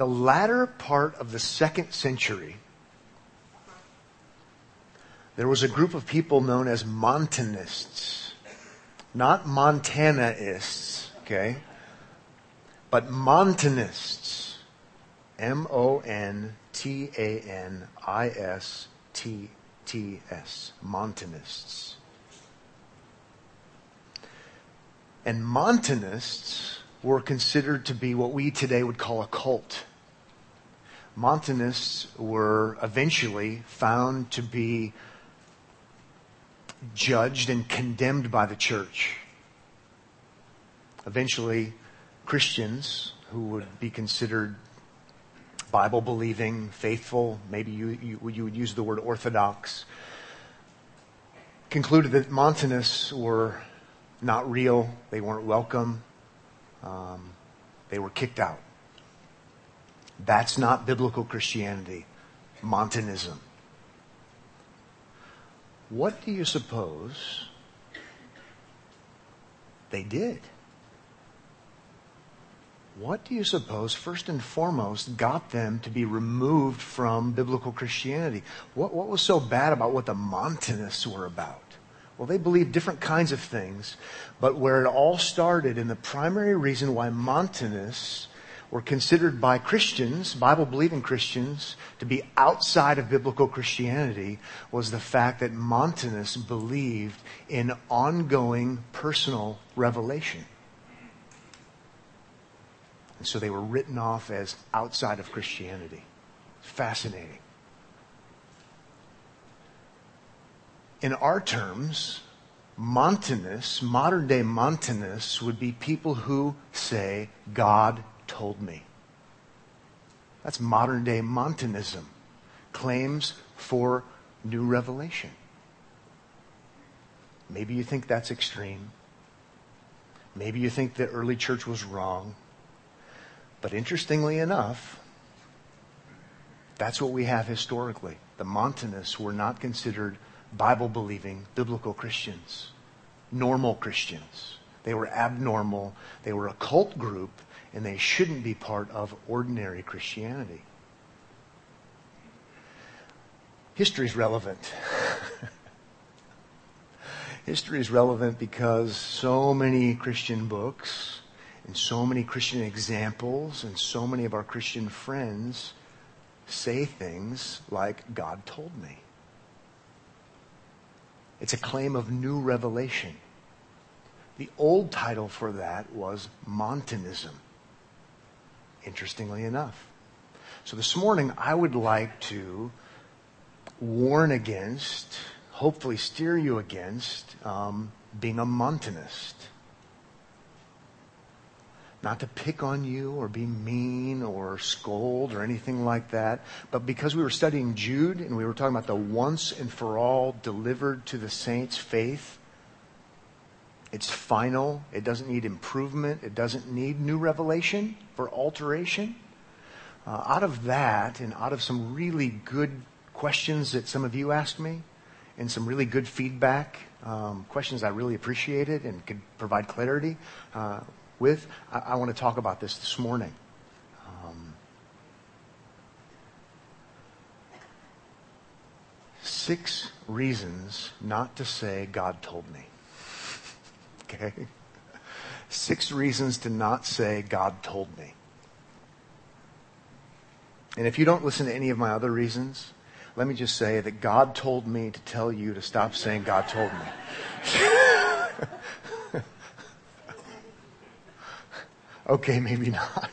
the latter part of the second century, there was a group of people known as Montanists. Not Montanaists, okay? But Montanists. M-O-N-T-A-N-I-S-T-T-S. Montanists. And Montanists were considered to be what we today would call a cult. Montanists were eventually found to be judged and condemned by the church. Eventually, Christians who would be considered Bible believing, faithful, maybe you, you, you, would use the word orthodox, concluded that Montanists were not real, they weren't welcome, um, they were kicked out. That's not biblical Christianity, Montanism. What do you suppose they did? What do you suppose, first and foremost, got them to be removed from biblical Christianity? What, what was so bad about what the Montanists were about? Well, they believed different kinds of things, but where it all started, and the primary reason why Montanists were considered by Christians, Bible believing Christians, to be outside of biblical Christianity was the fact that Montanists believed in ongoing personal revelation. And so they were written off as outside of Christianity. Fascinating. in our terms, Montanists, modern day Montanists, would be people who say, God told me. That's modern day Montanism. Claims for new revelation. Maybe you think that's extreme. Maybe you think the early church was wrong. But interestingly enough, that's what we have historically. The Montanists were not considered Bible believing, biblical Christians, normal Christians. They were abnormal. They were a cult group, and they shouldn't be part of ordinary Christianity. History is relevant. History is relevant because so many Christian books and so many Christian examples and so many of our Christian friends say things like, God told me. It's a claim of new revelation. The old title for that was Montanism. Interestingly enough. So this morning, I would like to warn against, hopefully steer you against, um, being a Montanist not to pick on you or be mean or scold or anything like that, but because we were studying Jude and we were talking about the once and for all delivered to the saints faith, it's final. It doesn't need improvement. It doesn't need new revelation for alteration. Uh, out of that and out of some really good questions that some of you asked me and some really good feedback, um, questions I really appreciated and could provide clarity, uh, with, I, I want to talk about this this morning. Um, six reasons not to say God told me. Okay? Six reasons to not say God told me. And if you don't listen to any of my other reasons, let me just say that God told me to tell you to stop saying God told me. Okay, maybe not.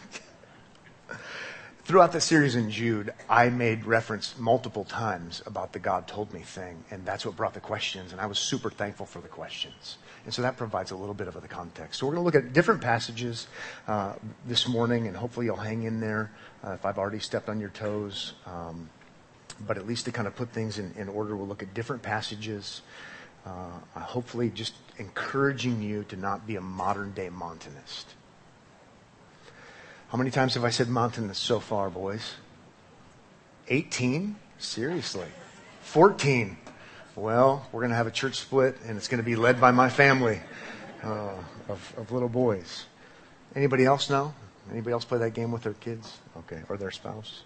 Throughout the series in Jude, I made reference multiple times about the God told me thing, and that's what brought the questions, and I was super thankful for the questions. And so that provides a little bit of the context. So we're going to look at different passages uh, this morning, and hopefully you'll hang in there uh, if I've already stepped on your toes. Um, but at least to kind of put things in, in order, we'll look at different passages. Uh, hopefully, just encouraging you to not be a modern day Montanist. How many times have I said Montanist so far, boys? 18? Seriously. 14. Well, we're going to have a church split, and it's going to be led by my family uh, of, of little boys. Anybody else know? Anybody else play that game with their kids? Okay, or their spouse?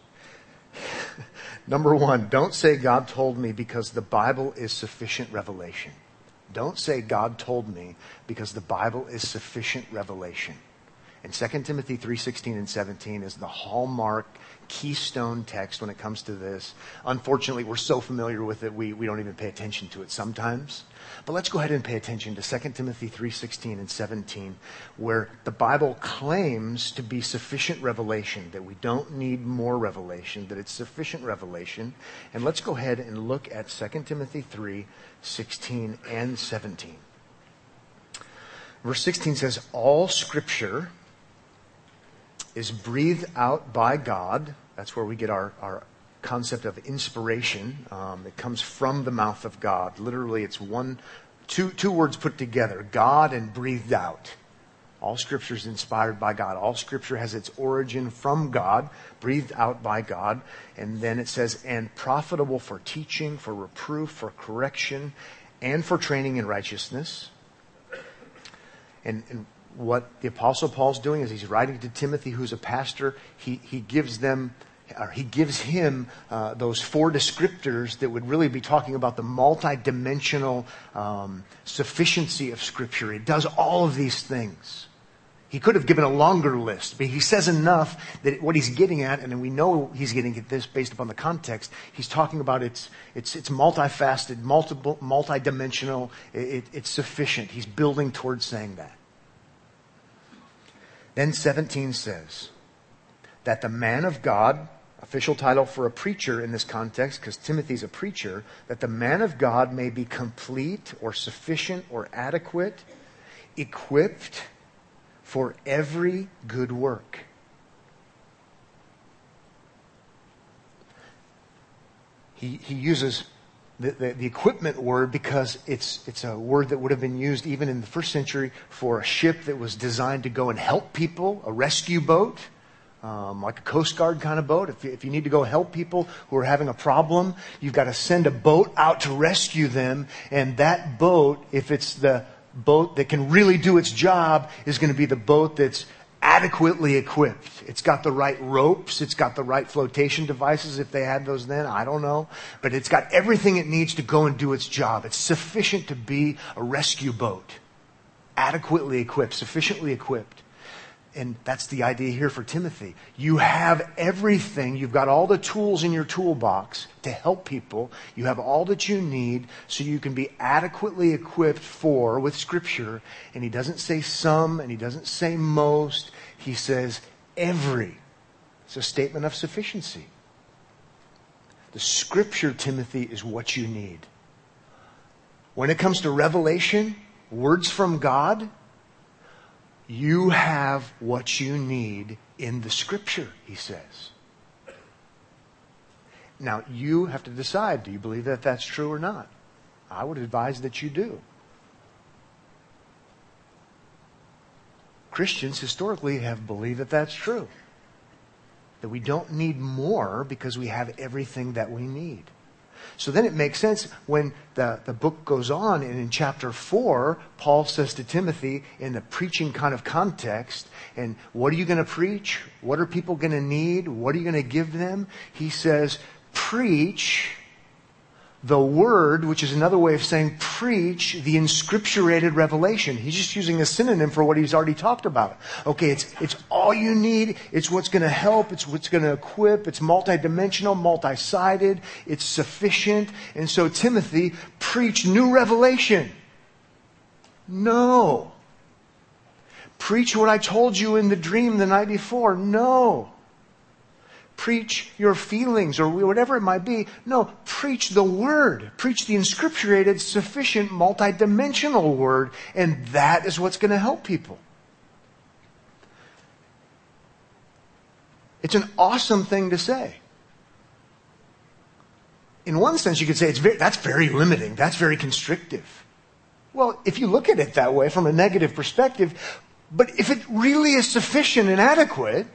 Number one, don't say God told me because the Bible is sufficient revelation. Don't say God told me because the Bible is sufficient revelation. And 2 Timothy 3:16 and 17 is the hallmark keystone text when it comes to this. Unfortunately, we're so familiar with it, we, we don't even pay attention to it sometimes. But let's go ahead and pay attention to 2 Timothy 3:16 and 17 where the Bible claims to be sufficient revelation, that we don't need more revelation, that it's sufficient revelation. And let's go ahead and look at 2 Timothy 3:16 and 17. Verse 16 says, All scripture is breathed out by God. That's where we get our, our concept of inspiration. Um, it comes from the mouth of God. Literally, it's one, two, two words put together God and breathed out. All scripture is inspired by God. All scripture has its origin from God, breathed out by God. And then it says, and profitable for teaching, for reproof, for correction, and for training in righteousness. And, and what the apostle Paul's doing is he's writing to Timothy, who's a pastor. He, he gives them, or he gives him uh, those four descriptors that would really be talking about the multidimensional um, sufficiency of Scripture. It does all of these things. He could have given a longer list, but he says enough that what he's getting at, and we know he's getting at this based upon the context, he's talking about it's, it's, it's multifaceted, multiple, multidimensional, it, it's sufficient. He's building towards saying that. Then 17 says that the man of God, official title for a preacher in this context, because Timothy's a preacher, that the man of God may be complete or sufficient or adequate, equipped for every good work. He, he uses the, the, the, equipment word because it's, it's a word that would have been used even in the first century for a ship that was designed to go and help people, a rescue boat, um, like a Coast Guard kind of boat. If if you need to go help people who are having a problem, you've got to send a boat out to rescue them. And that boat, if it's the boat that can really do its job, is going to be the boat that's adequately equipped. It's got the right ropes. It's got the right flotation devices if they had those then. I don't know. But it's got everything it needs to go and do its job. It's sufficient to be a rescue boat. Adequately equipped, sufficiently equipped. And that's the idea here for Timothy. You have everything. You've got all the tools in your toolbox to help people. You have all that you need so you can be adequately equipped for with Scripture. And he doesn't say some and he doesn't say most. He says every. It's a statement of sufficiency. The Scripture, Timothy, is what you need. When it comes to revelation, words from God, you have what you need in the scripture, he says. Now, you have to decide do you believe that that's true or not? I would advise that you do. Christians historically have believed that that's true. That we don't need more because we have everything that we need. So then it makes sense when the, the book goes on, and in chapter 4, Paul says to Timothy, in the preaching kind of context, and what are you going to preach? What are people going to need? What are you going to give them? He says, preach the word, which is another way of saying preach the inscripturated revelation. He's just using a synonym for what he's already talked about. Okay, it's, it's all you need. It's what's going to help. It's what's going to equip. It's multidimensional, multi-sided. It's sufficient. And so Timothy, preach new revelation. No. Preach what I told you in the dream the night before. No preach your feelings or whatever it might be. No, preach the word. Preach the inscripturated, sufficient, multidimensional word. And that is what's going to help people. It's an awesome thing to say. In one sense, you could say it's very, that's very limiting. That's very constrictive. Well, if you look at it that way from a negative perspective, but if it really is sufficient and adequate,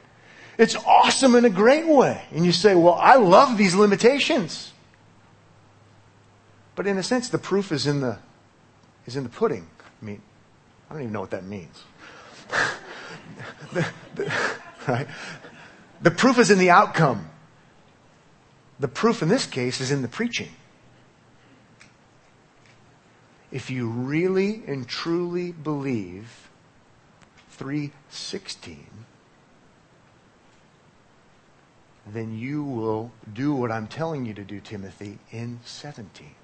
it's awesome in a great way. And you say, well, I love these limitations. But in a sense, the proof is in the, is in the pudding. I mean, I don't even know what that means. the, the, right? The proof is in the outcome. The proof in this case is in the preaching. If you really and truly believe 316, then you will do what I'm telling you to do, Timothy, in 17.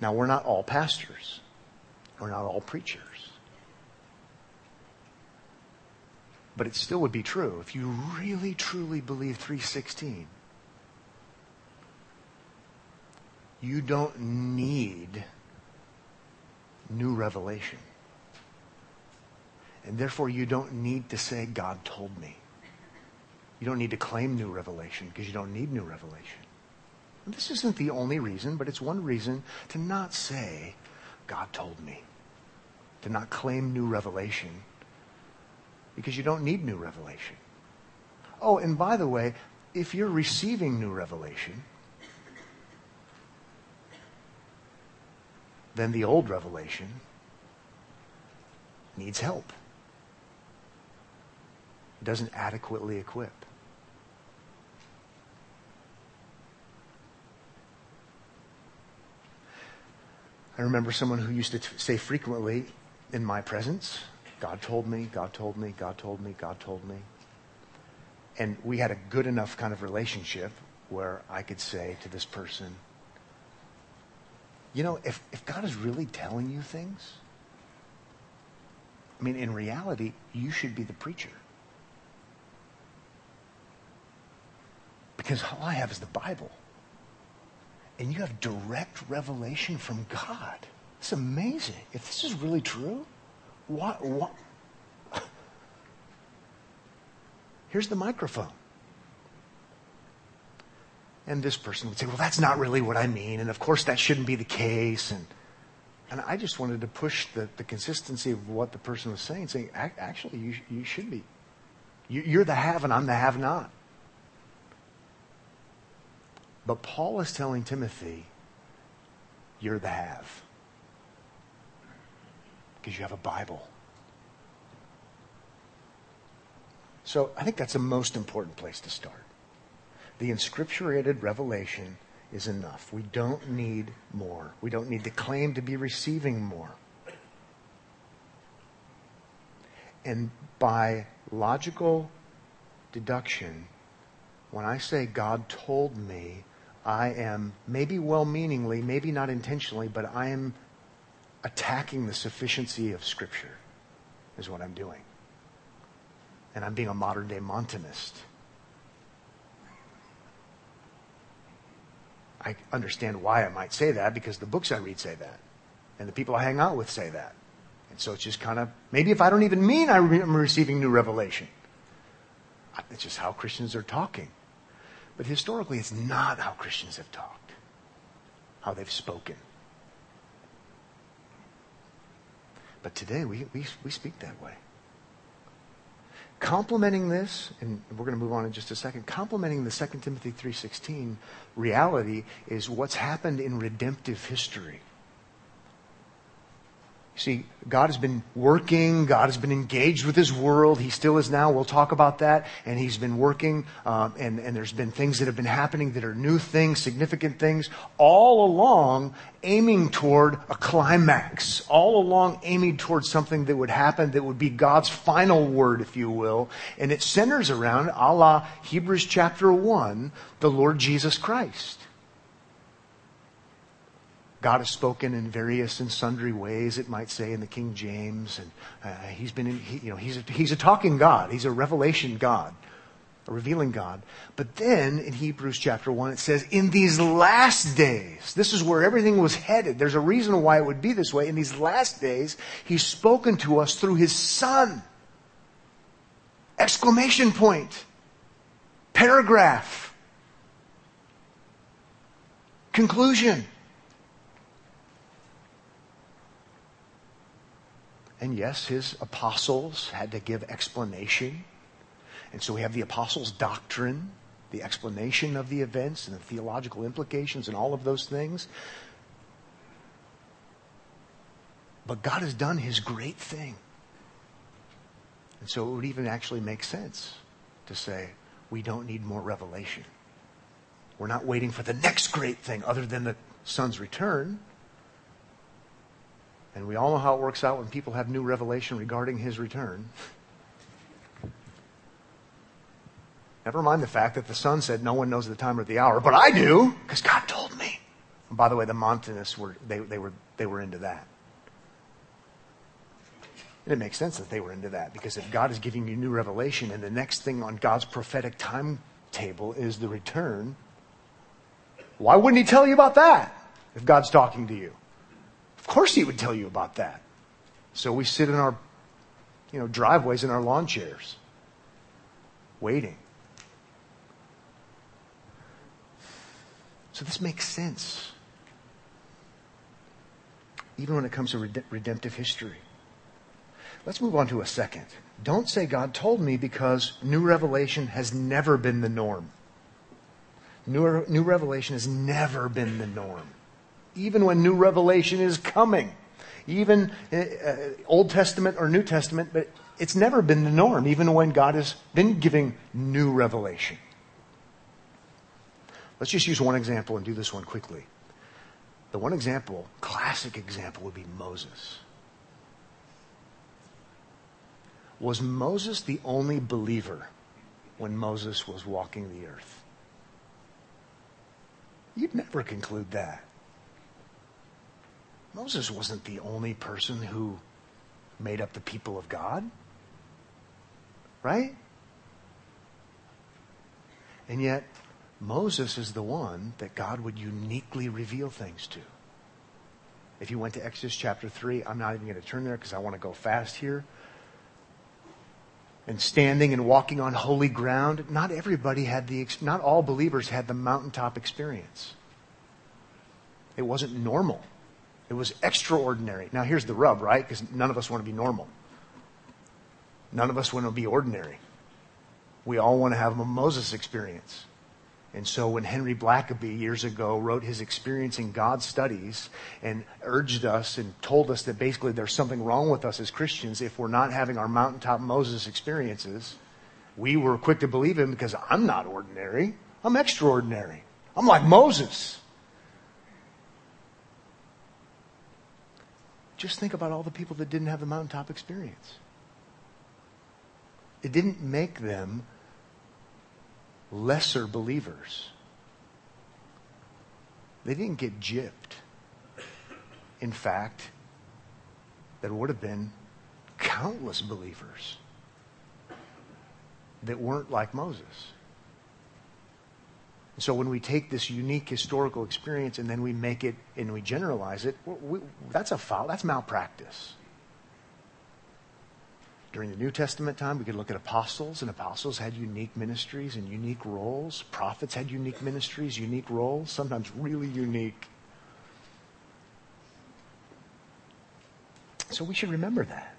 Now, we're not all pastors. We're not all preachers. But it still would be true if you really truly believe 316. You don't need new revelation. And therefore, you don't need to say, God told me. You don't need to claim new revelation because you don't need new revelation. And this isn't the only reason, but it's one reason to not say, God told me. To not claim new revelation because you don't need new revelation. Oh, and by the way, if you're receiving new revelation, then the old revelation needs help. It doesn't adequately equip. I remember someone who used to t- say frequently in my presence, God told me, God told me, God told me, God told me. And we had a good enough kind of relationship where I could say to this person, you know, if, if God is really telling you things, I mean, in reality, you should be the preacher. Because all I have is the Bible. And you have direct revelation from God. It's amazing. If this is really true, what, what? Here's the microphone. And this person would say, well, that's not really what I mean. And of course, that shouldn't be the case. And, and I just wanted to push the, the consistency of what the person was saying, saying, actually, you, you should be. You, you're the have and I'm the have not. But Paul is telling Timothy, you're the have because you have a Bible. So I think that's the most important place to start. The inscripturated revelation is enough. We don't need more. We don't need to claim to be receiving more. And by logical deduction, when I say God told me, I am maybe well meaningly, maybe not intentionally, but I am attacking the sufficiency of Scripture, is what I'm doing. And I'm being a modern day Montanist. I understand why I might say that because the books I read say that. And the people I hang out with say that. And so it's just kind of, maybe if I don't even mean I'm receiving new revelation. It's just how Christians are talking. But historically, it's not how Christians have talked, how they've spoken. But today we, we, we speak that way. Complementing this, and we're going to move on in just a second, complementing the 2 Timothy 3.16 reality is what's happened in redemptive history. See, God has been working. God has been engaged with His world. He still is now. We'll talk about that. And He's been working, um, and, and there's been things that have been happening that are new things, significant things, all along aiming toward a climax, all along aiming toward something that would happen that would be God's final word, if you will. And it centers around, a la Hebrews chapter 1, the Lord Jesus Christ. God has spoken in various and sundry ways, it might say in the King James, and uh, he's been, in, he, you know, he's a, he's a talking God. He's a revelation God, a revealing God. But then in Hebrews chapter one, it says, in these last days, this is where everything was headed. There's a reason why it would be this way. In these last days, he's spoken to us through his son. Exclamation point. Paragraph. Conclusion. And yes, his apostles had to give explanation. And so we have the apostles' doctrine, the explanation of the events and the theological implications and all of those things. But God has done his great thing. And so it would even actually make sense to say, we don't need more revelation. We're not waiting for the next great thing other than the Son's return. And we all know how it works out when people have new revelation regarding his return. Never mind the fact that the Son said no one knows the time or the hour, but I do, because God told me. And by the way, the Montanists were they, they were they were into that. And it makes sense that they were into that because if God is giving you new revelation and the next thing on God's prophetic timetable is the return, why wouldn't He tell you about that if God's talking to you? Of course He would tell you about that. So we sit in our, you know, driveways in our lawn chairs, waiting. So this makes sense, even when it comes to redemptive history. Let's move on to a second. Don't say God told me because new revelation has never been the norm. New, new revelation has never been the norm. Even when new revelation is coming, even uh, uh, Old Testament or New Testament, but it's never been the norm, even when God has been giving new revelation. Let's just use one example and do this one quickly. The one example, classic example, would be Moses. Was Moses the only believer when Moses was walking the earth? You'd never conclude that. Moses wasn't the only person who made up the people of God. Right? And yet, Moses is the one that God would uniquely reveal things to. If you went to Exodus chapter 3, I'm not even going to turn there because I want to go fast here and standing and walking on holy ground, not everybody had the, not all believers had the mountaintop experience. It wasn't normal. It was extraordinary. Now here's the rub, right? Because none of us want to be normal. None of us want to be ordinary. We all want to have a Moses experience. And so when Henry Blackaby years ago wrote his Experiencing God studies and urged us and told us that basically there's something wrong with us as Christians if we're not having our mountaintop Moses experiences, we were quick to believe him because I'm not ordinary. I'm extraordinary. I'm like Moses. Just think about all the people that didn't have the mountaintop experience. It didn't make them lesser believers. They didn't get gypped. In fact, there would have been countless believers that weren't like Moses. So when we take this unique historical experience and then we make it and we generalize it, we, that's a foul, that's malpractice. During the New Testament time, we could look at apostles, and apostles had unique ministries and unique roles. Prophets had unique ministries, unique roles, sometimes really unique. So we should remember that.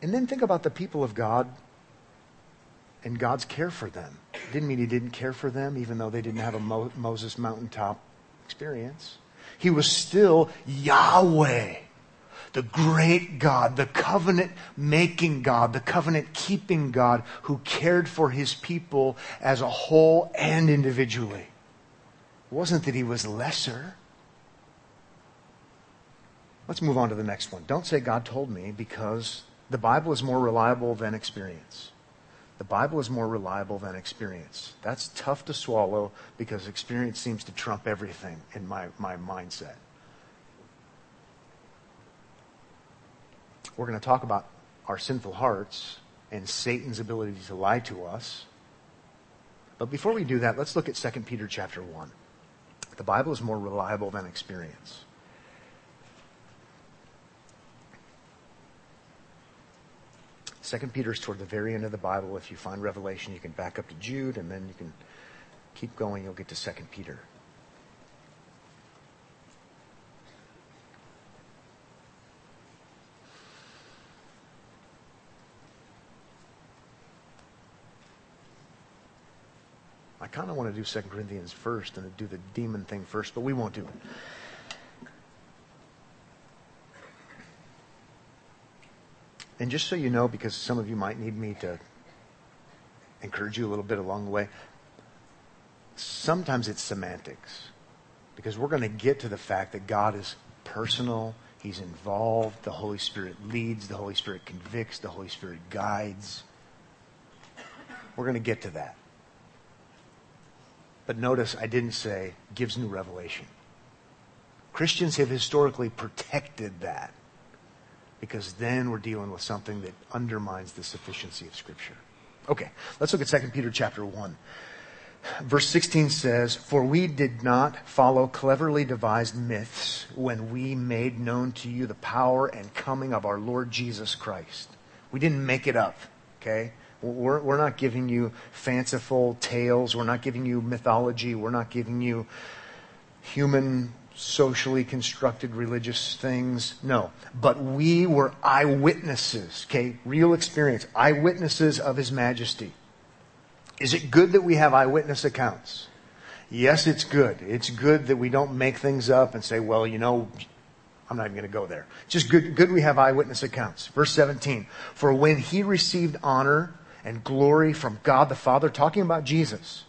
And then think about the people of God and God's care for them. Didn't mean he didn't care for them, even though they didn't have a Mo- Moses mountaintop experience. He was still Yahweh the great God, the covenant making God, the covenant keeping God who cared for his people as a whole and individually. It wasn't that he was lesser. Let's move on to the next one. Don't say God told me because the Bible is more reliable than experience. The Bible is more reliable than experience. That's tough to swallow because experience seems to trump everything in my, my mindset. We're going to talk about our sinful hearts and Satan's ability to lie to us. But before we do that, let's look at 2 Peter chapter 1. The Bible is more reliable than experience. Second Peter is toward the very end of the Bible. If you find Revelation, you can back up to Jude, and then you can keep going. You'll get to Second Peter. I kind of want to do 2 Corinthians first and do the demon thing first, but we won't do it. And just so you know, because some of you might need me to encourage you a little bit along the way, sometimes it's semantics. Because we're going to get to the fact that God is personal, He's involved, the Holy Spirit leads, the Holy Spirit convicts, the Holy Spirit guides. We're going to get to that. But notice I didn't say gives new revelation. Christians have historically protected that because then we're dealing with something that undermines the sufficiency of Scripture. Okay, let's look at 2 Peter chapter 1. Verse 16 says, For we did not follow cleverly devised myths when we made known to you the power and coming of our Lord Jesus Christ. We didn't make it up, okay? We're, we're not giving you fanciful tales. We're not giving you mythology. We're not giving you human, socially constructed religious things. No. But we were eyewitnesses, okay? Real experience. Eyewitnesses of His majesty. Is it good that we have eyewitness accounts? Yes, it's good. It's good that we don't make things up and say, well, you know, I'm not even going to go there. Just good, good we have eyewitness accounts. Verse 17. For when he received honor and glory from God the Father, talking about Jesus.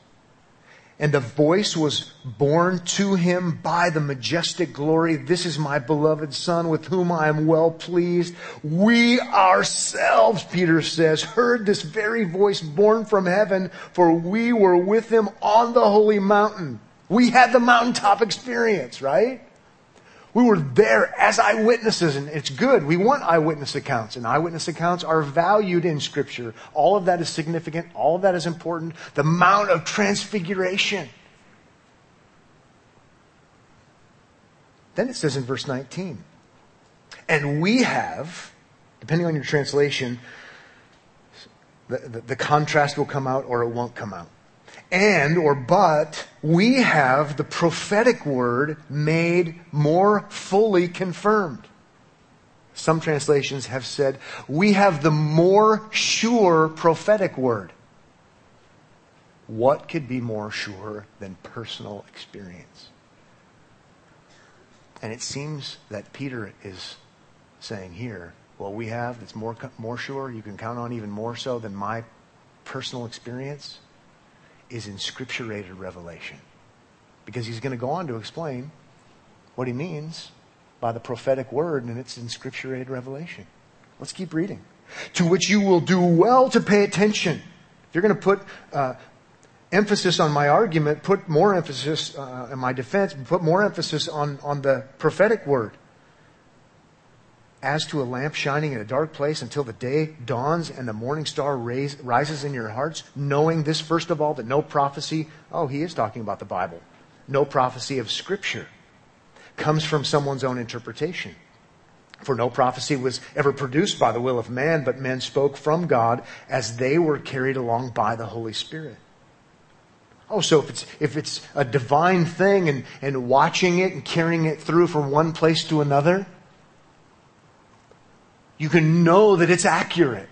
And the voice was borne to him by the majestic glory. This is my beloved son with whom I am well pleased. We ourselves, Peter says, heard this very voice borne from heaven, for we were with him on the holy mountain. We had the mountaintop experience, right? We were there as eyewitnesses, and it's good. We want eyewitness accounts, and eyewitness accounts are valued in Scripture. All of that is significant. All of that is important. The Mount of Transfiguration. Then it says in verse 19, and we have, depending on your translation, the, the, the contrast will come out or it won't come out and or but we have the prophetic word made more fully confirmed. Some translations have said we have the more sure prophetic word. What could be more sure than personal experience? And it seems that Peter is saying here, well, we have that's more, more sure, you can count on even more so than my personal experience is inscripturated revelation. Because he's going to go on to explain what he means by the prophetic word, and it's inscripturated revelation. Let's keep reading. To which you will do well to pay attention. If you're going to put uh, emphasis on my argument, put more emphasis uh, in my defense, put more emphasis on, on the prophetic word as to a lamp shining in a dark place until the day dawns and the morning star raise, rises in your hearts, knowing this, first of all, that no prophecy, oh, he is talking about the Bible, no prophecy of Scripture comes from someone's own interpretation. For no prophecy was ever produced by the will of man, but men spoke from God as they were carried along by the Holy Spirit. Oh, so if it's, if it's a divine thing and, and watching it and carrying it through from one place to another, you can know that it's accurate.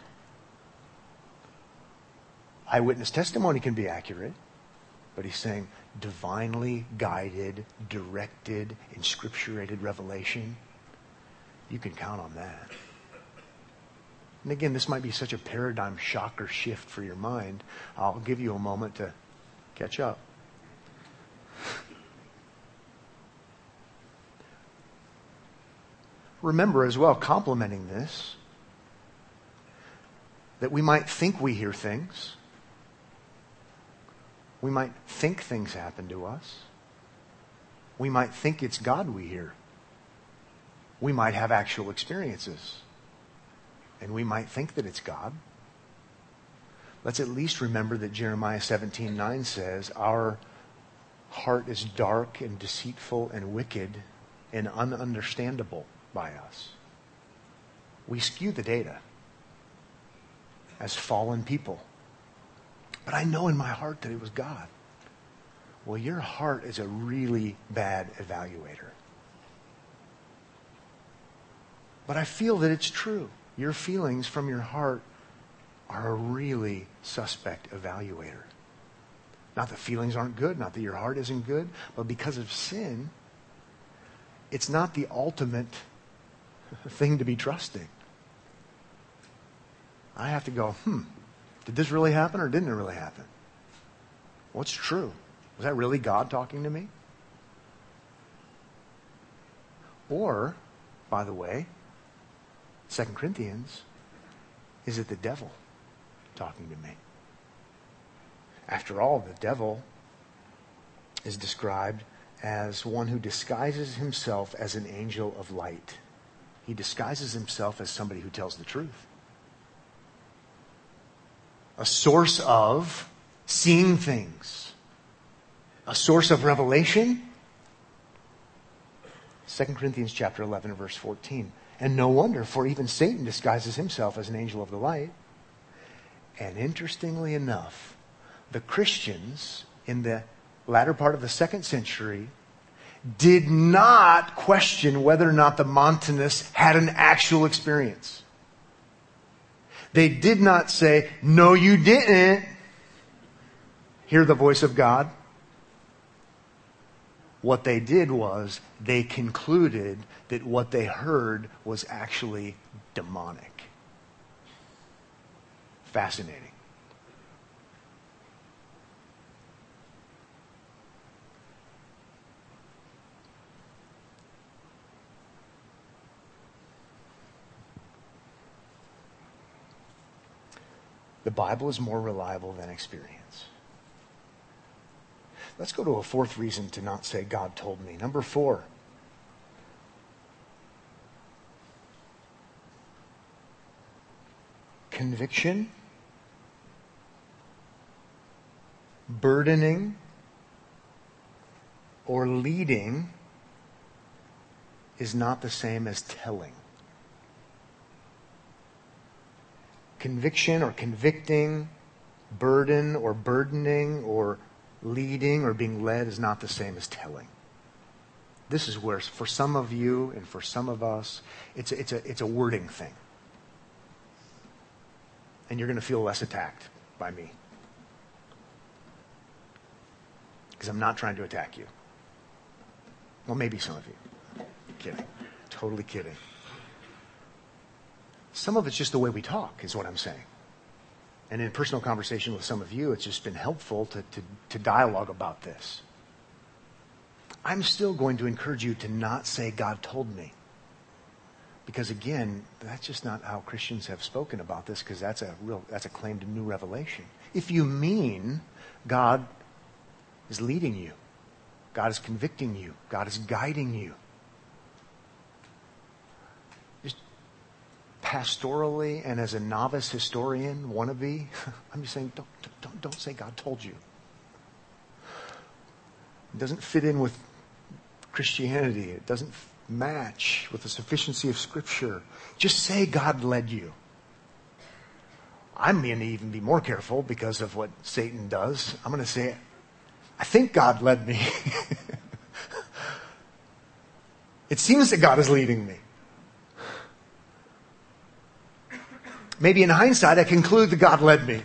Eyewitness testimony can be accurate, but he's saying divinely guided, directed, inscripturated revelation. You can count on that. And again, this might be such a paradigm shocker shift for your mind. I'll give you a moment to catch up. Remember as well, complementing this, that we might think we hear things. We might think things happen to us. We might think it's God we hear. We might have actual experiences. And we might think that it's God. Let's at least remember that Jeremiah 17 9 says, Our heart is dark and deceitful and wicked and ununderstandable by us. We skew the data as fallen people. But I know in my heart that it was God. Well, your heart is a really bad evaluator. But I feel that it's true. Your feelings from your heart are a really suspect evaluator. Not that feelings aren't good, not that your heart isn't good, but because of sin, it's not the ultimate thing to be trusting. I have to go, hmm, did this really happen or didn't it really happen? What's true? Was that really God talking to me? Or, by the way, 2 Corinthians, is it the devil talking to me? After all, the devil is described as one who disguises himself as an angel of light. He disguises himself as somebody who tells the truth. A source of seeing things, a source of revelation. 2 Corinthians chapter 11 verse 14. And no wonder, for even Satan disguises himself as an angel of the light. And interestingly enough, the Christians in the latter part of the second century did not question whether or not the Montanists had an actual experience. They did not say, no, you didn't hear the voice of God. What they did was they concluded that what they heard was actually demonic. Fascinating. The Bible is more reliable than experience. Let's go to a fourth reason to not say God told me. Number four. Conviction, burdening, or leading is not the same as telling. Conviction or convicting, burden or burdening or leading or being led is not the same as telling. This is where, for some of you and for some of us, it's a, it's a, it's a wording thing. And you're going to feel less attacked by me. Because I'm not trying to attack you. Well, maybe some of you. Kidding. Totally kidding. Some of it's just the way we talk, is what I'm saying. And in personal conversation with some of you, it's just been helpful to, to, to dialogue about this. I'm still going to encourage you to not say, God told me. Because again, that's just not how Christians have spoken about this, because that's a real, that's a claim to new revelation. If you mean God is leading you, God is convicting you, God is guiding you, pastorally and as a novice historian wannabe, I'm just saying, don't, don't, don't say God told you. It doesn't fit in with Christianity. It doesn't match with the sufficiency of Scripture. Just say God led you. I'm going to even be more careful because of what Satan does. I'm going to say, I think God led me. it seems that God is leading me. Maybe in hindsight, I conclude that God led me.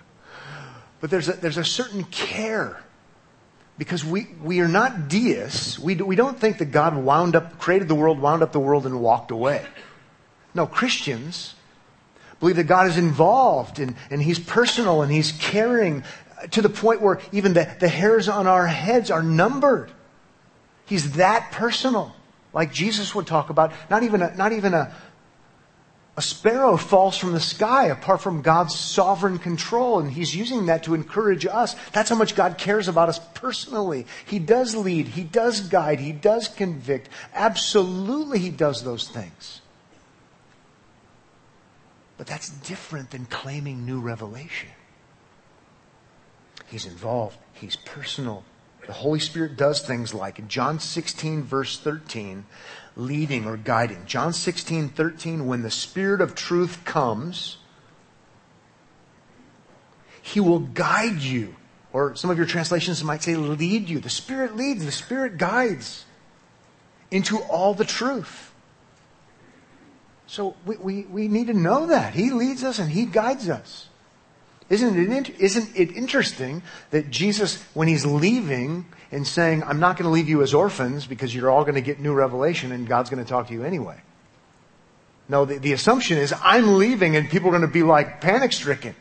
but there's a, there's a certain care because we, we are not deists. We, do, we don't think that God wound up, created the world, wound up the world, and walked away. No, Christians believe that God is involved and, and He's personal and He's caring uh, to the point where even the, the hairs on our heads are numbered. He's that personal. Like Jesus would talk about, not even a, not even a, a sparrow falls from the sky apart from God's sovereign control, and He's using that to encourage us. That's how much God cares about us personally. He does lead, He does guide, He does convict. Absolutely, He does those things. But that's different than claiming new revelation. He's involved, He's personal. The Holy Spirit does things like in John 16, verse 13, leading or guiding. John 16, 13, when the Spirit of truth comes, He will guide you. Or some of your translations might say lead you. The Spirit leads, the Spirit guides into all the truth. So we, we, we need to know that. He leads us and He guides us. Isn't it, isn't it interesting that Jesus, when He's leaving, and saying, I'm not going to leave you as orphans because you're all going to get new revelation and God's going to talk to you anyway. No, the, the assumption is I'm leaving and people are going to be like panic stricken.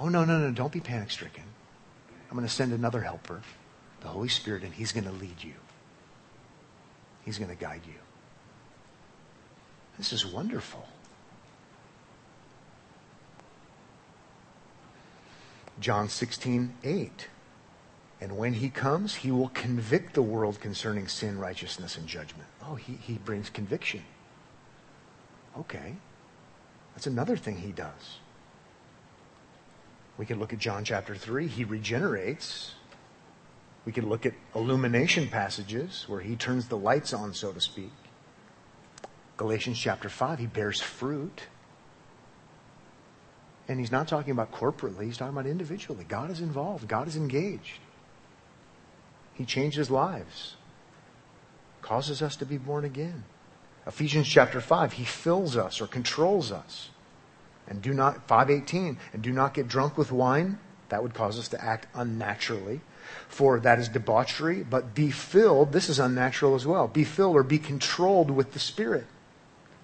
Oh, no, no, no, don't be panic stricken. I'm going to send another helper, the Holy Spirit, and He's going to lead you. He's going to guide you. This is wonderful. John 16, 8. And when he comes, he will convict the world concerning sin, righteousness, and judgment. Oh, he, he brings conviction. Okay. That's another thing he does. We can look at John chapter 3. He regenerates. We can look at illumination passages where he turns the lights on, so to speak. Galatians chapter 5, he bears fruit. And he's not talking about corporately, he's talking about individually. God is involved, God is engaged. He changes lives, causes us to be born again. Ephesians chapter 5, he fills us or controls us. And do not, 518, and do not get drunk with wine. That would cause us to act unnaturally. For that is debauchery, but be filled, this is unnatural as well. Be filled or be controlled with the Spirit.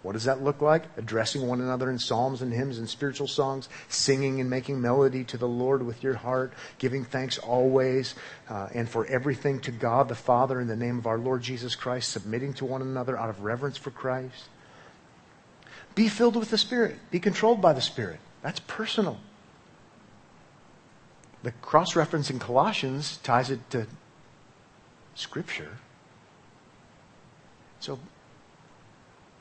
What does that look like? Addressing one another in psalms and hymns and spiritual songs, singing and making melody to the Lord with your heart, giving thanks always uh, and for everything to God the Father in the name of our Lord Jesus Christ, submitting to one another out of reverence for Christ. Be filled with the Spirit. Be controlled by the Spirit. That's personal. The cross reference in Colossians ties it to Scripture. So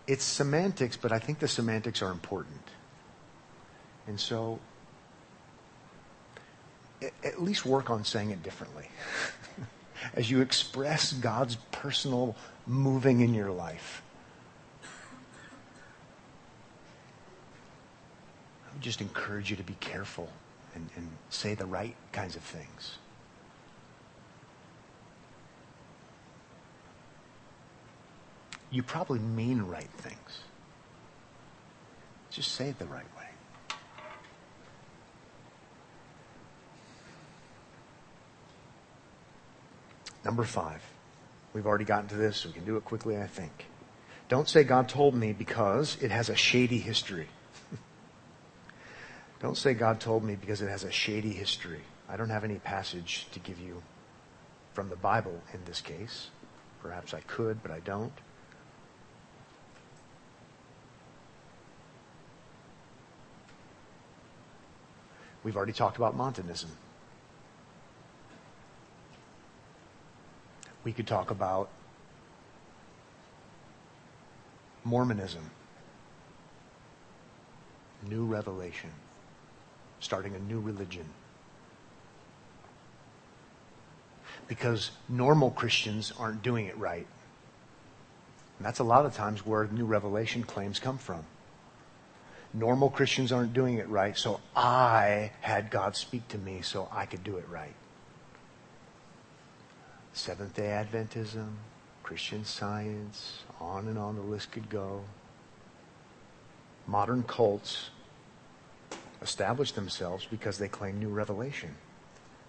it's semantics, but I think the semantics are important. And so, at least work on saying it differently. As you express God's personal moving in your life. I would just encourage you to be careful and, and say the right kinds of things. You probably mean right things. Just say it the right way. Number five. We've already gotten to this. So we can do it quickly, I think. Don't say God told me because it has a shady history. don't say God told me because it has a shady history. I don't have any passage to give you from the Bible in this case. Perhaps I could, but I don't. We've already talked about Montanism. We could talk about Mormonism, new revelation, starting a new religion. Because normal Christians aren't doing it right. And that's a lot of times where new revelation claims come from. Normal Christians aren't doing it right, so I had God speak to me so I could do it right. Seventh day Adventism, Christian science, on and on the list could go. Modern cults establish themselves because they claim new revelation,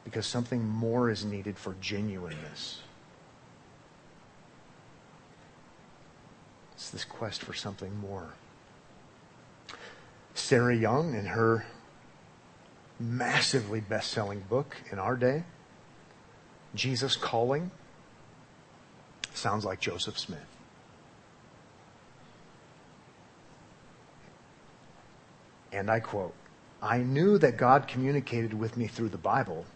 because something more is needed for genuineness. It's this quest for something more. Sarah Young in her massively best selling book in our day, Jesus Calling, sounds like Joseph Smith. And I quote, I knew that God communicated with me through the Bible,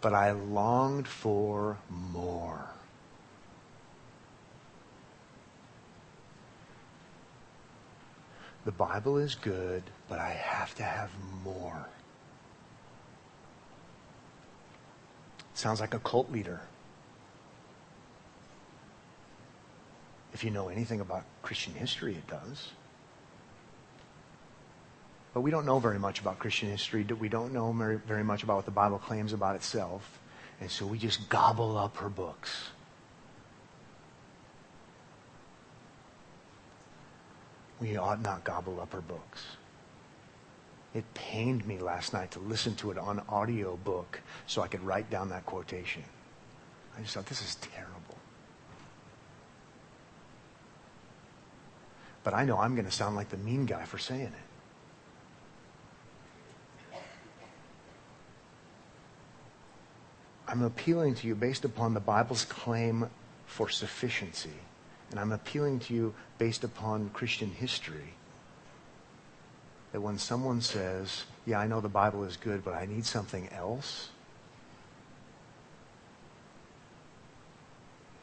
but I longed for more. The Bible is good, but I have to have more. Sounds like a cult leader. If you know anything about Christian history, it does. But we don't know very much about Christian history. We don't know very much about what the Bible claims about itself. And so we just gobble up her books. We ought not gobble up her books. It pained me last night to listen to it on audio book so I could write down that quotation. I just thought, this is terrible. But I know I'm going to sound like the mean guy for saying it. I'm appealing to you based upon the Bible's claim for sufficiency. And I'm appealing to you based upon Christian history. That when someone says, Yeah, I know the Bible is good, but I need something else,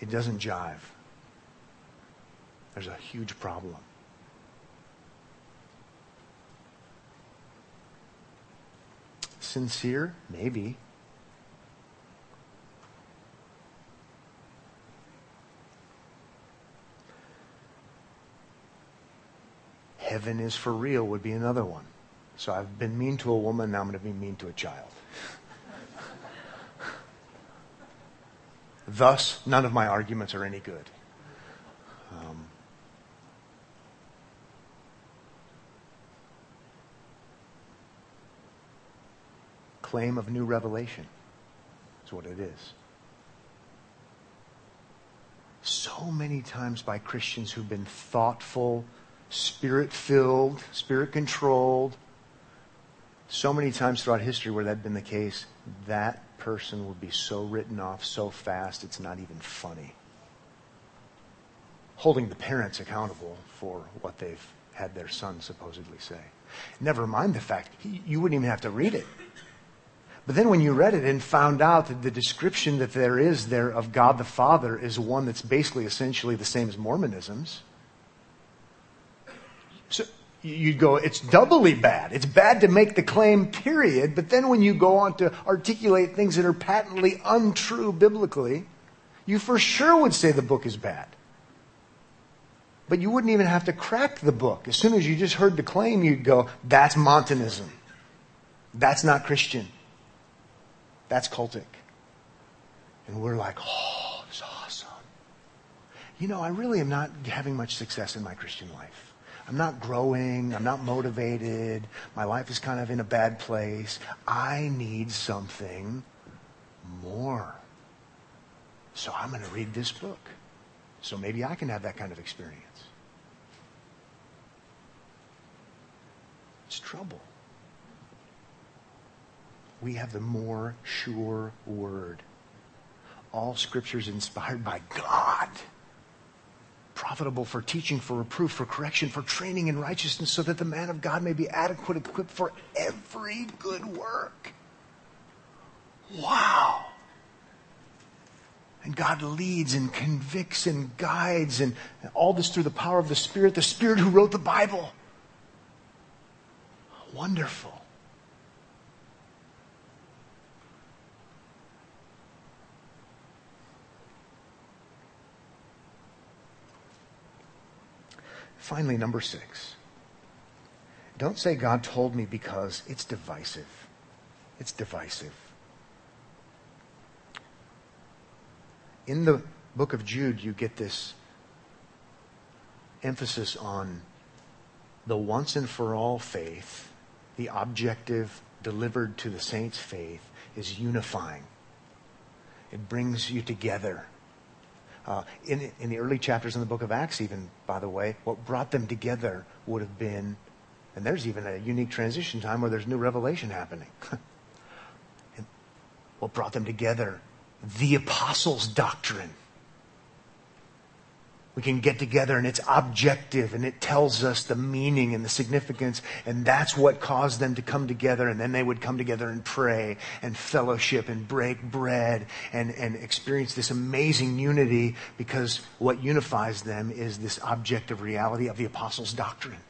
it doesn't jive. There's a huge problem. Sincere? Maybe. Heaven is for real would be another one. So I've been mean to a woman, now I'm going to be mean to a child. Thus, none of my arguments are any good. Um, claim of new revelation is what it is. So many times by Christians who've been thoughtful, spirit filled, spirit controlled. So many times throughout history where that had been the case, that person would be so written off so fast it's not even funny. Holding the parents accountable for what they've had their son supposedly say. Never mind the fact you wouldn't even have to read it. But then when you read it and found out that the description that there is there of God the Father is one that's basically essentially the same as Mormonism's, so you'd go, it's doubly bad. It's bad to make the claim, period. But then when you go on to articulate things that are patently untrue biblically, you for sure would say the book is bad. But you wouldn't even have to crack the book. As soon as you just heard the claim, you'd go, that's Montanism. That's not Christian. That's cultic. And we're like, oh, it's awesome. You know, I really am not having much success in my Christian life. I'm not growing. I'm not motivated. My life is kind of in a bad place. I need something more. So I'm going to read this book. So maybe I can have that kind of experience. It's trouble. We have the more sure word. All scripture is inspired by God profitable for teaching, for reproof, for correction, for training in righteousness, so that the man of God may be adequate, equipped for every good work. Wow. And God leads and convicts and guides, and all this through the power of the Spirit, the Spirit who wrote the Bible. Wonderful. Finally, number six. Don't say God told me because it's divisive. It's divisive. In the book of Jude, you get this emphasis on the once and for all faith, the objective delivered to the saints' faith is unifying. It brings you together. Uh, in, in the early chapters in the book of Acts, even, by the way, what brought them together would have been, and there's even a unique transition time where there's new revelation happening. what brought them together? The apostles' doctrine we can get together and it's objective and it tells us the meaning and the significance and that's what caused them to come together and then they would come together and pray and fellowship and break bread and, and experience this amazing unity because what unifies them is this objective reality of the apostles' doctrine.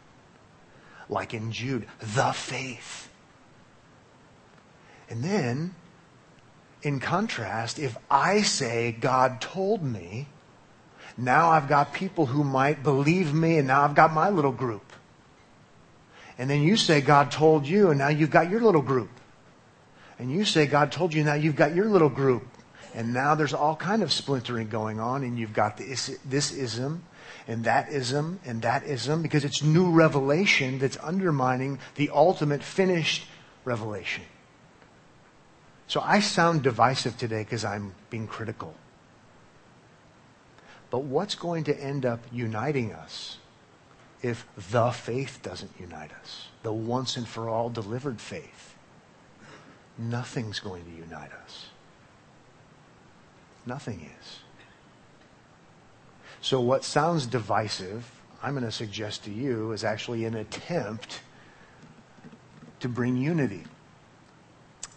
Like in Jude, the faith. And then, in contrast, if I say God told me, now I've got people who might believe me, and now I've got my little group. And then you say God told you, and now you've got your little group. And you say God told you, and now you've got your little group. And now there's all kind of splintering going on, and you've got this, this ism, and that ism, and that ism, because it's new revelation that's undermining the ultimate finished revelation. So I sound divisive today because I'm being critical. But what's going to end up uniting us if the faith doesn't unite us, the once and for all delivered faith, nothing's going to unite us. Nothing is. So, what sounds divisive, I'm going to suggest to you, is actually an attempt to bring unity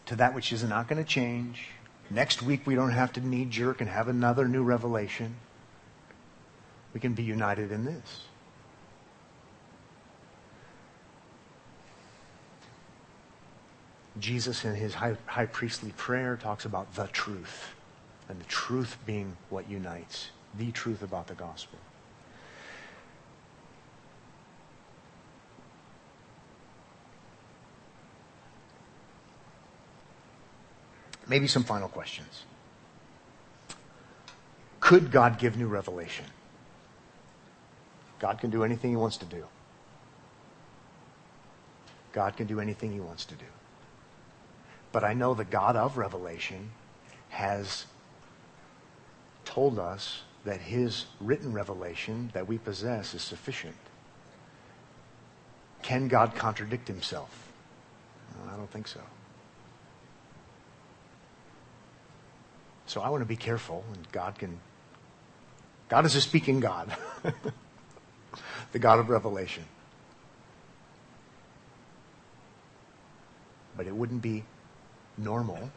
to that which is not going to change. Next week, we don't have to knee jerk and have another new revelation. We can be united in this. Jesus, in his high, high, priestly prayer, talks about the truth, and the truth being what unites, the truth about the gospel. Maybe some final questions. Could God give new revelation? God can do anything he wants to do. God can do anything he wants to do. But I know the God of revelation has told us that his written revelation that we possess is sufficient. Can God contradict himself? I don't think so. So I want to be careful, and God can. God is a speaking God, the God of revelation. But it wouldn't be normal.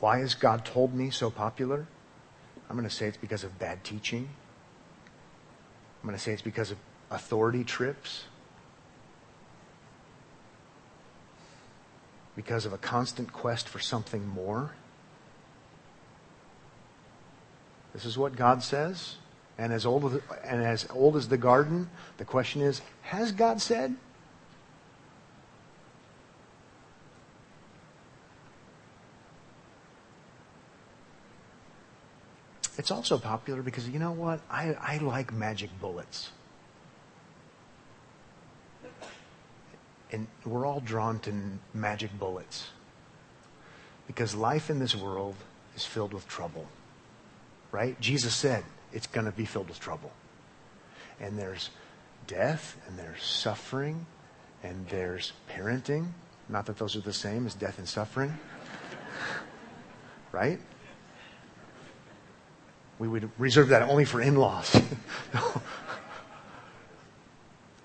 Why is God told me so popular? I'm going to say it's because of bad teaching. I'm going to say it's because of authority trips. Because of a constant quest for something more. This is what God says and as old as, and as old as the garden, the question is, has God said? It's also popular because you know what? I, I like magic bullets. And we're all drawn to magic bullets. Because life in this world is filled with trouble. Right? Jesus said, it's going to be filled with trouble. And there's death, and there's suffering, and there's parenting. Not that those are the same as death and suffering. right? We would reserve that only for in laws.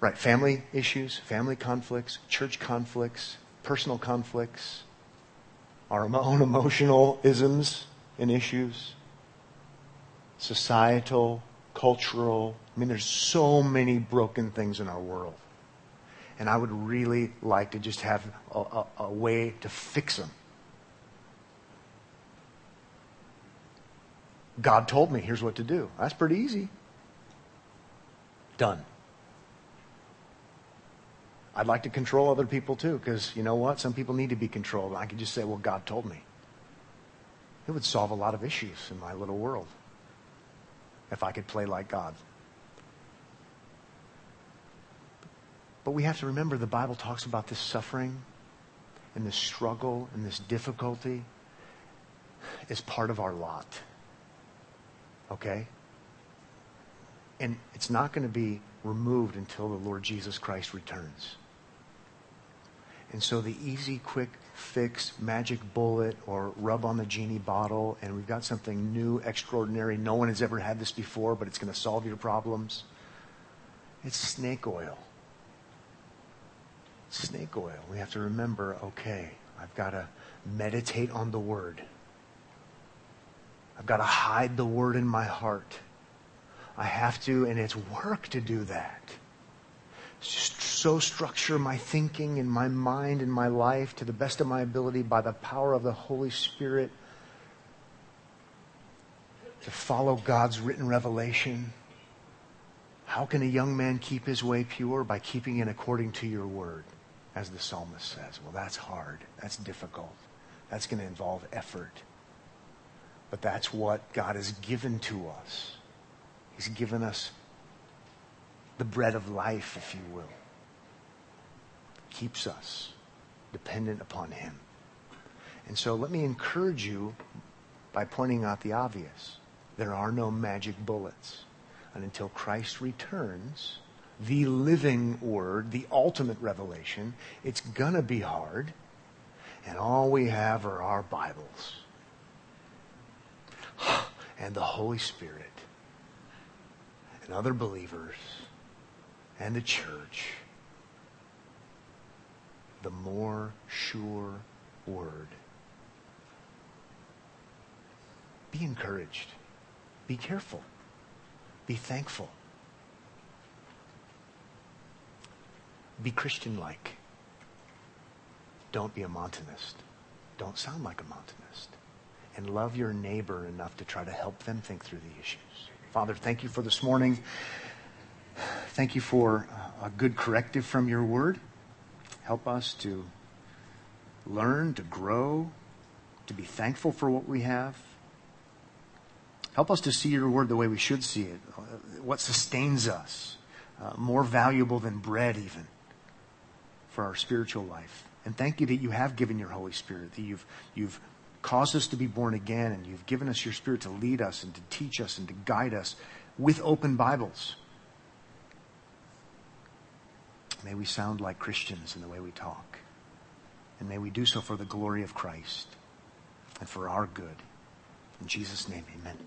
right, family issues, family conflicts, church conflicts, personal conflicts, our own emotional isms and issues societal, cultural. I mean, there's so many broken things in our world. And I would really like to just have a, a, a way to fix them. God told me, here's what to do. That's pretty easy. Done. I'd like to control other people too, because you know what? Some people need to be controlled. I could just say, well, God told me. It would solve a lot of issues in my little world if I could play like God. But we have to remember the Bible talks about this suffering and this struggle and this difficulty is part of our lot. Okay? And it's not going to be removed until the Lord Jesus Christ returns. And so the easy, quick fix, magic bullet, or rub on the genie bottle, and we've got something new, extraordinary. No one has ever had this before, but it's going to solve your problems. It's snake oil. Snake oil. We have to remember okay, I've got to meditate on the word. I've got to hide the word in my heart. I have to, and it's work to do that so structure my thinking and my mind and my life to the best of my ability by the power of the Holy Spirit to follow God's written revelation. How can a young man keep his way pure? By keeping it according to your word, as the psalmist says. Well, that's hard. That's difficult. That's going to involve effort. But that's what God has given to us. He's given us the bread of life, if you will, keeps us dependent upon Him. And so let me encourage you by pointing out the obvious. There are no magic bullets. And until Christ returns, the living word, the ultimate revelation, it's going to be hard. And all we have are our Bibles and the Holy Spirit and other believers and the church. The more sure word. Be encouraged. Be careful. Be thankful. Be Christian like. Don't be a Montanist. Don't sound like a Montanist. And love your neighbor enough to try to help them think through the issues. Father, thank you for this morning. Thank you for a good corrective from your word. Help us to learn, to grow, to be thankful for what we have. Help us to see your word the way we should see it, what sustains us, uh, more valuable than bread, even, for our spiritual life. And thank you that you have given your Holy Spirit, that you've, you've caused us to be born again, and you've given us your Spirit to lead us and to teach us and to guide us with open Bibles. May we sound like Christians in the way we talk. And may we do so for the glory of Christ and for our good. In Jesus' name, amen.